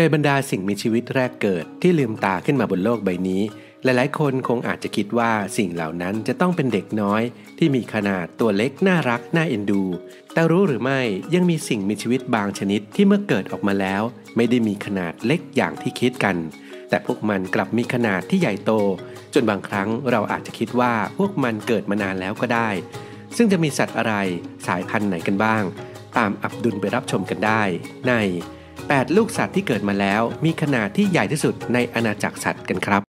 โดยบรรดาสิ่งมีชีวิตแรกเกิดที่ลืมตาขึ้นมาบนโลกใบนี้ หลายๆ คนคงอาจจะคิดว่าสิ่งเหล่านั้นจะต้องเป็นเด็กน้อย ที่มีขนาดตัวเล็กน่ารักน่าเอ็นดู แต่รู้หรือไม่ยังมีสิ่งมีชีวิตบางชนิดที่เมื่อเกิดออกมาแล้ว ไม่ได้มีขนาดเล็กอย่างที่คิดกัน แต่พวกมันกลับมีขนาดที่ใหญ่โต จนบางครั้งเราอาจจะคิดว่าพวกมันเกิดมานานแล้วก็ได้ ซึ่งจะมีสัตว์อะไรสายพันธุ์ไหนกันบ้าง ตามอับดุลไปรับชมกันได้ ใน 8 ลูกสัตว์ที่เกิดมาแล้วมีขนาดที่ใหญ่ที่สุดในอาณาจักรสัตว์กันครับ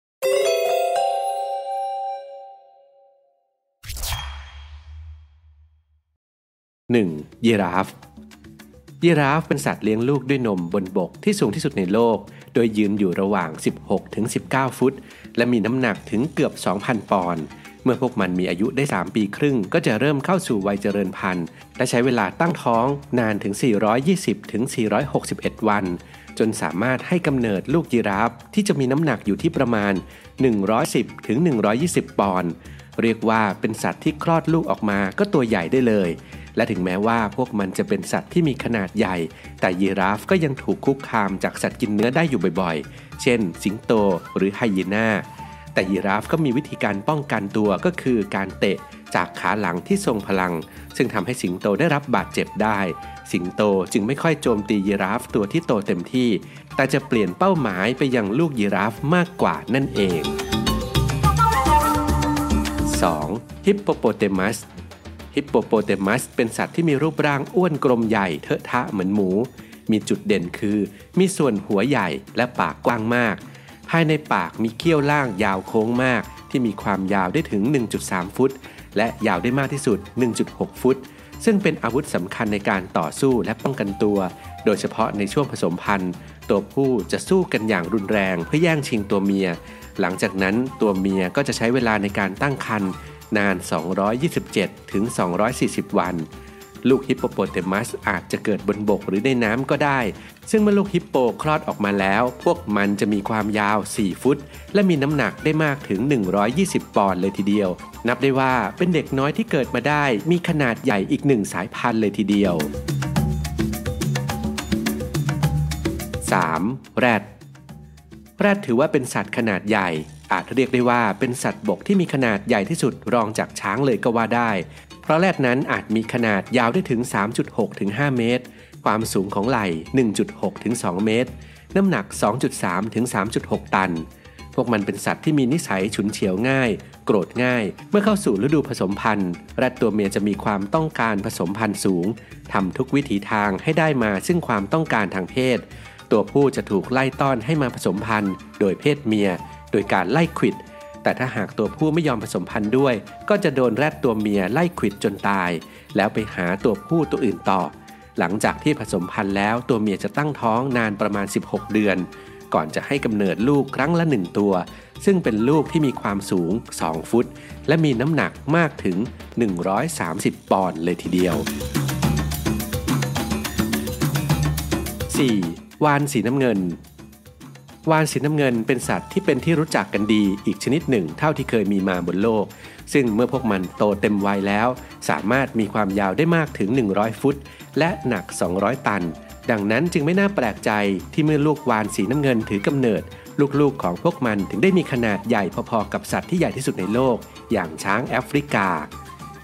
1. ยีราฟ ยีราฟเป็นสัตว์เลี้ยงลูกด้วยนมบนบกที่สูงที่สุดในโลก โดยยืนอยู่ระหว่าง 16-19 ฟุต และมีน้ำหนักถึงเกือบ 2,000 ปอนด์ เมื่อพวกมันมีอายุได้ 3 ปีครึ่ง ก็จะเริ่มเข้าสู่วัยเจริญพันธุ์ และใช้เวลาตั้งท้องนานถึง 420-461 วัน จนสามารถให้กำเนิดลูกยีราฟที่จะมีน้ำหนักอยู่ที่ประมาณ 110-120 ปอนด์เรียกว่าเป็นสัตว์ที่คลอดลูกออกมาก็ตัวใหญ่ได้เลย และถึงแม้ว่าพวกมันจะเป็นสัตว์ที่มีขนาดใหญ่ แต่ยีราฟก็ยังถูกคุกคามจากสัตว์กินเนื้อได้อยู่บ่อยๆ เช่น สิงโตหรือไฮยีน่า แต่ยีราฟก็มีวิธีการป้องกันตัวก็คือการเตะจากขาหลังที่ทรงพลัง ซึ่งทำให้สิงโตได้รับบาดเจ็บได้ สิงโตจึงไม่ค่อยโจมตียีราฟตัวที่โตเต็มที่ แต่จะเปลี่ยนเป้าหมายไปยังลูกยีราฟมากกว่านั่นเอง 2. ฮิปโปโปเตมัสฮิปโปโปเตมัสเป็นสัตว์ที่มีรูปร่างอ้วนกลมใหญ่เทอะทะเหมือนหมู มีจุดเด่นคือ มีส่วนหัวใหญ่และปากกว้างมาก ภายในปากมีเขี้ยวล่างยาวโค้งมาก ที่มีความยาวได้ถึง 1.3 ฟุต และยาวได้มากที่สุด 1.6 ฟุต ซึ่งเป็นอาวุธสำคัญในการต่อสู้และป้องกันตัว โดยเฉพาะในช่วงผสมพันธุ์ ตัวผู้จะสู้กันอย่างรุนแรงเพื่อแย่งชิงตัวเมีย หลังจากนั้นตัวเมียก็จะใช้เวลาในการตั้งครรภ์นาน 227 ถึง 240 วัน ลูกฮิปโปโปเตมัสอาจจะเกิดบนบกหรือในน้ำก็ได้ ซึ่งเมื่อลูกฮิปโปคลอดออกมาแล้ว พวกมันจะมีความยาว 4 ฟุต และมีน้ำหนักได้มากถึง 120 ปอนด์เลยทีเดียว นับได้ว่าเป็นเด็กน้อยที่เกิดมาได้ มีขนาดใหญ่อีกหนึ่งสายพันธุ์เลยทีเดียว 3. แรดแรดถือว่าเป็นสัตว์ขนาดใหญ่อาจเรียกได้ว่าเป็นสัตว์บกที่มีขนาดใหญ่ที่สุดรองจากช้างเลยก็ว่าได้ เพราะแรดนั้นอาจมีขนาดยาวได้ถึง 3.6ถึง5เมตร ความสูงของไหล่ 1.6ถึง2เมตร น้ำหนัก 2.3ถึง3.6 ตัน พวกมันเป็นสัตว์ที่มีนิสัยฉุนเฉียวง่าย โกรธง่าย เมื่อเข้าสู่ฤดูผสมพันธุ์ แรดตัวเมียจะมีความต้องการผสมพันธุ์สูงทำทุกวิถีทางให้ได้มาซึ่งความต้องการทางเพศ ตัวผู้จะถูกไล่ต้อนให้มาผสมพันธุ์ โดยเพศเมีย โดยการไล่ขวิด แต่ถ้าหากตัวผู้ไม่ยอมผสมพันธุ์ด้วย ก็จะโดนแรดตัวเมียไล่ขิดจนตาย แล้วไปหาตัวผู้ตัวอื่นต่อ หลังจากที่ผสมพันธุ์แล้วตัวเมียจะตั้งท้องนานประมาณ 16 เดือน ก่อนจะให้กำเนิดลูกครั้งละ1ตัว ซึ่งเป็นลูกที่มีความสูง 2 ฟุต และมีน้ำหนักมากถึง 130 ปอนด์เลยทีเดียว 4. วานสีน้ำเงิน วานสีน้ำเงินเป็นสัตว์ที่เป็นที่รู้จักกันดีอีกชนิดหนึ่งเท่าที่เคยมีมาบนโลก ซึ่งเมื่อพวกมันโตเต็มวัยแล้ว สามารถมีความยาวได้มากถึง 100 ฟุต และหนัก 200 ตัน ดังนั้นจึงไม่น่าแปลกใจที่เมื่อลูกวานสีน้ำเงินถือกำเนิด ลูกๆของพวกมันถึงได้มีขนาดใหญ่พอๆกับสัตว์ที่ใหญ่ที่สุดในโลก อย่างช้างแอฟริกา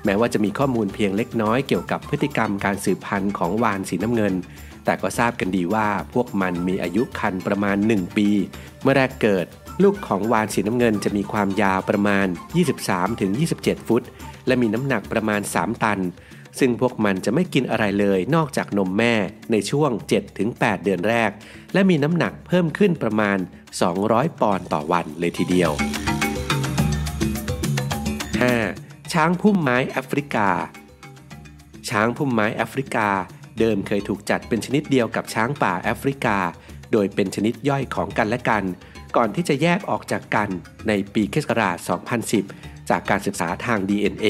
แม้ว่าจะมีข้อมูลเพียงเล็กน้อยเกี่ยวกับพฤติกรรมการสืบพันธุ์ของวานสีน้ำเงิน แต่ก็ทราบกันดีว่าพวกมันมีอายุคันประมาณ 1 ปี เมื่อแรกเกิด ลูกของวานสีน้ำเงินจะมีความยาวประมาณ 23-27 ฟุต และมีน้ำหนักประมาณ 3 ตัน ซึ่งพวกมันจะไม่กินอะไรเลยนอกจากนมแม่ในช่วง 7-8 เดือนแรก และมีน้ำหนักเพิ่มขึ้นประมาณ 200 ปอนด์ต่อวันเลยทีเดียว 5. ช้างพุ่มไม้แอฟริกา ช้างพุ่มไม้แอฟริกา เดิมเคยถูกจัดเป็นชนิดเดียวกับช้างป่าแอฟริกา โดยเป็นชนิดย่อยของกันและกัน ก่อนที่จะแยกออกจากกันในปีคศ2010 จากการศึกษาทาง DNA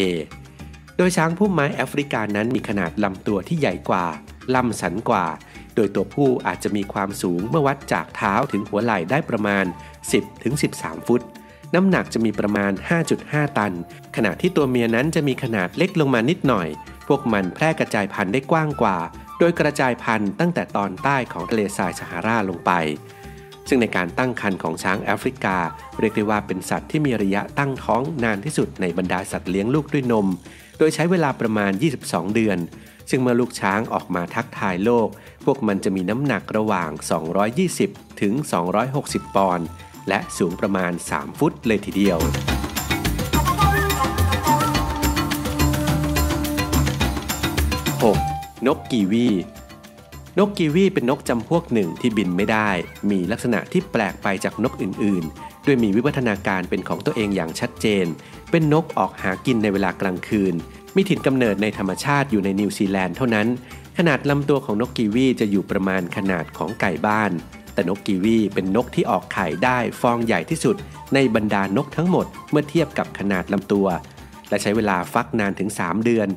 โดยช้างพุ่มไม้แอฟริกานั้นมีขนาดลำตัวที่ใหญ่กว่าลำสันกว่า โดยตัวผู้อาจจะมีความสูงเมื่อวัดจากเท้าถึงหัวไหล่ได้ประมาณ 10-13 ฟุต น้ำหนักจะมีประมาณ 5.5 ตัน ขณะที่ตัวเมียนั้นจะมีขนาดเล็กลงมานิดหน่อย พวกมันแพร่กระจายพันธุ์ได้กว้างกว่า โดยกระจายพันธุ์ตั้งแต่ตอนใต้ของทะเลทรายซาฮาราลงไป ซึ่งในการตั้งครรภ์ของช้างแอฟริกา เรียกได้ว่าเป็นสัตว์ที่มีระยะตั้งท้องนานที่สุดในบรรดาสัตว์เลี้ยงลูกด้วยนม โดยใช้เวลาประมาณ 22 เดือนซึ่งเมื่อลูกช้างออกมาทักทายโลก พวกมันจะมีน้ำหนักระหว่าง 220 ถึง 260 ปอนด์ และสูงประมาณ 3 ฟุตเลยทีเดียว 6. นกกีวี นกกีวีเป็นนกจำพวกหนึ่งที่บินไม่ได้ มีลักษณะที่แปลกไปจากนกอื่น ๆ ด้วยมีวิวัฒนาการเป็นของตัวเองอย่างชัดเจน เป็นนกออกหากินในเวลากลางคืน มีถิ่นกำเนิดในธรรมชาติอยู่ในนิวซีแลนด์เท่านั้น ขนาดลำตัวของนกกีวีจะอยู่ประมาณขนาดของไก่บ้าน แต่นกกีวีเป็นนกที่ออกไข่ได้ฟองใหญ่ที่สุด ในบรรดานกทั้งหมดเมื่อเทียบกับขนาดลำตัว และใช้เวลาฟักนานถึง 3 เดือน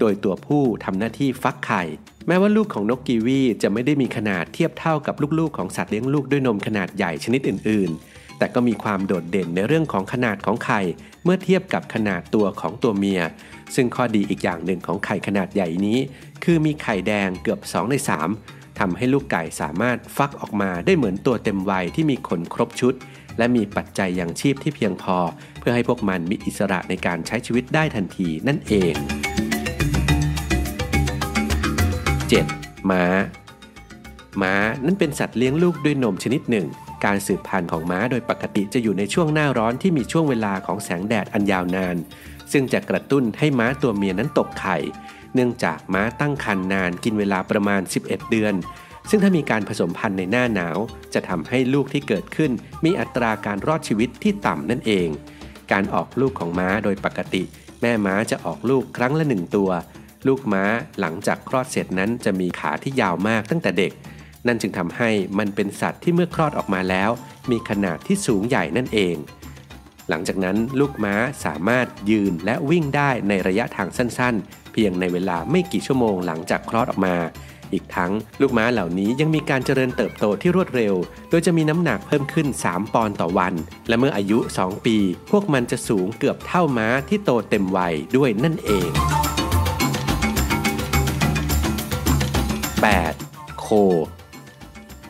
โดยตัวผู้ทำหน้าที่ฟักไข่ แม้ว่าลูกของนกกีวีจะไม่ได้มีขนาดเทียบเท่ากับลูกๆ ของสัตว์เลี้ยงลูกด้วยนมขนาดใหญ่ชนิดอื่น ๆ แต่ก็มีความโดดเด่นในเรื่องของขนาดของไข่ เมื่อเทียบกับขนาดตัวของตัวเมีย ซึ่งข้อดีอีกอย่างหนึ่งของไข่ขนาดใหญ่นี้ คือมีไข่แดงเกือบ 2 ใน 3 ทำให้ลูกไก่สามารถฟักออกมาได้เหมือนตัวเต็มวัยที่มีขนครบชุด และมีปัจจัยยังชีพที่เพียงพอ เพื่อให้พวกมันมีอิสระในการใช้ชีวิตได้ทันทีนั่นเอง 7. ม้า ม้านั้นเป็นสัตว์เลี้ยงลูกด้วยนมชนิดหนึ่ง การสืบพันธุ์ของม้าโดยปกติจะอยู่ในช่วงหน้าร้อนที่มีช่วงเวลาของแสงแดดอันยาวนาน ซึ่งจะกระตุ้นให้ม้าตัวเมียนั้นตกไข่ เนื่องจากม้าตั้งครรภ์นานกินเวลาประมาณ 11 เดือน ซึ่งถ้ามีการผสมพันธุ์ในหน้าหนาว จะทำให้ลูกที่เกิดขึ้น มีอัตราการรอดชีวิตที่ต่ำนั่นเอง การออกลูกของม้าโดยปกติ แม่ม้าจะออกลูกครั้งละหนึ่งตัว ลูกม้าหลังจากคลอดเสร็จนั้นจะมีขาที่ยาวมากตั้งแต่เด็ก นั่นจึงทำให้มันเป็นสัตว์ที่เมื่อคลอดออกมาแล้ว มีขนาดที่สูงใหญ่นั่นเอง หลังจากนั้นลูกม้าสามารถยืนและวิ่งได้ในระยะทางสั้นๆ เพียงในเวลาไม่กี่ชั่วโมงหลังจากคลอดออกมา อีกทั้งลูกม้าเหล่านี้ยังมีการเจริญเติบโตที่รวดเร็ว โดยจะมีน้ำหนักเพิ่มขึ้น 3 ปอนด์ต่อวัน และเมื่ออายุ 2 ปี พวกมันจะสูงเกือบเท่าม้าที่โตเต็มวัยด้วยนั่นเอง 8. โค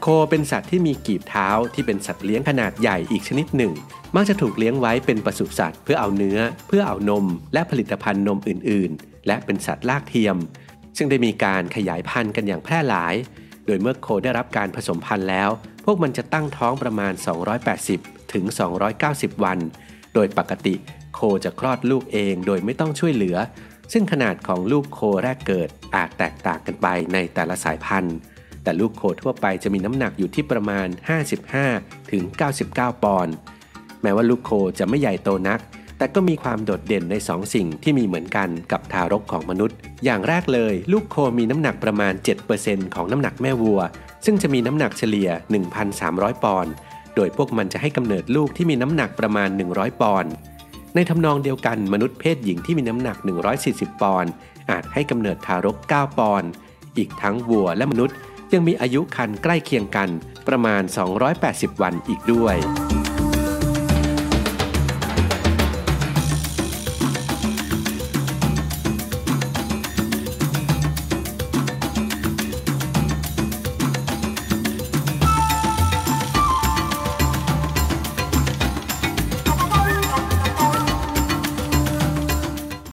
โคเป็นสัตว์ที่มีกีบเท้าที่เป็นสัตว์เลี้ยงขนาดใหญ่อีกชนิดหนึ่ง มักจะถูกเลี้ยงไว้เป็นปศุสัตว์เพื่อเอาเนื้อ เพื่อเอานม และผลิตภัณฑ์นมอื่น ๆ และเป็นสัตว์ลากเทียม ซึ่งได้มีการขยายพันธุ์กันอย่างแพร่หลาย โดยเมื่อโคได้รับการผสมพันธุ์แล้ว พวกมันจะตั้งท้องประมาณ 280 ถึง 290 วัน โดยปกติโคจะคลอดลูกเองโดยไม่ต้องช่วยเหลือ ซึ่งขนาดของลูกโคแรกเกิดอาจแตกต่างกันไปในแต่ละสายพันธุ์ แต่ลูกโคทั่วไปจะมีน้ำหนักอยู่ที่ประมาณ 55 ถึง 99 ปอนด์ แม้ว่าลูกโคจะไม่ใหญ่โตนัก แต่ก็มีความโดดเด่นใน2สิ่งที่มีเหมือนกันกับทารกของมนุษย์ อย่างแรกเลย ลูกโคมีน้ำหนักประมาณ 7%ของน้ำหนักแม่วัว ซึ่งจะมีน้ำหนักเฉลี่ย 1,300 ปอนด์ โดยพวกมันจะให้กำเนิดลูกที่มีน้ำหนักประมาณ 100 ปอนด์ ในทำนองเดียวกันมนุษย์เพศหญิงที่มีน้ำหนัก 140 ปอนด์อาจให้กำเนิดทารก 9 ปอนด์ อีกทั้งวัวและมนุษย์ ยังมีอายุคันใกล้เคียงกันประมาณ 280 วันอีกด้วย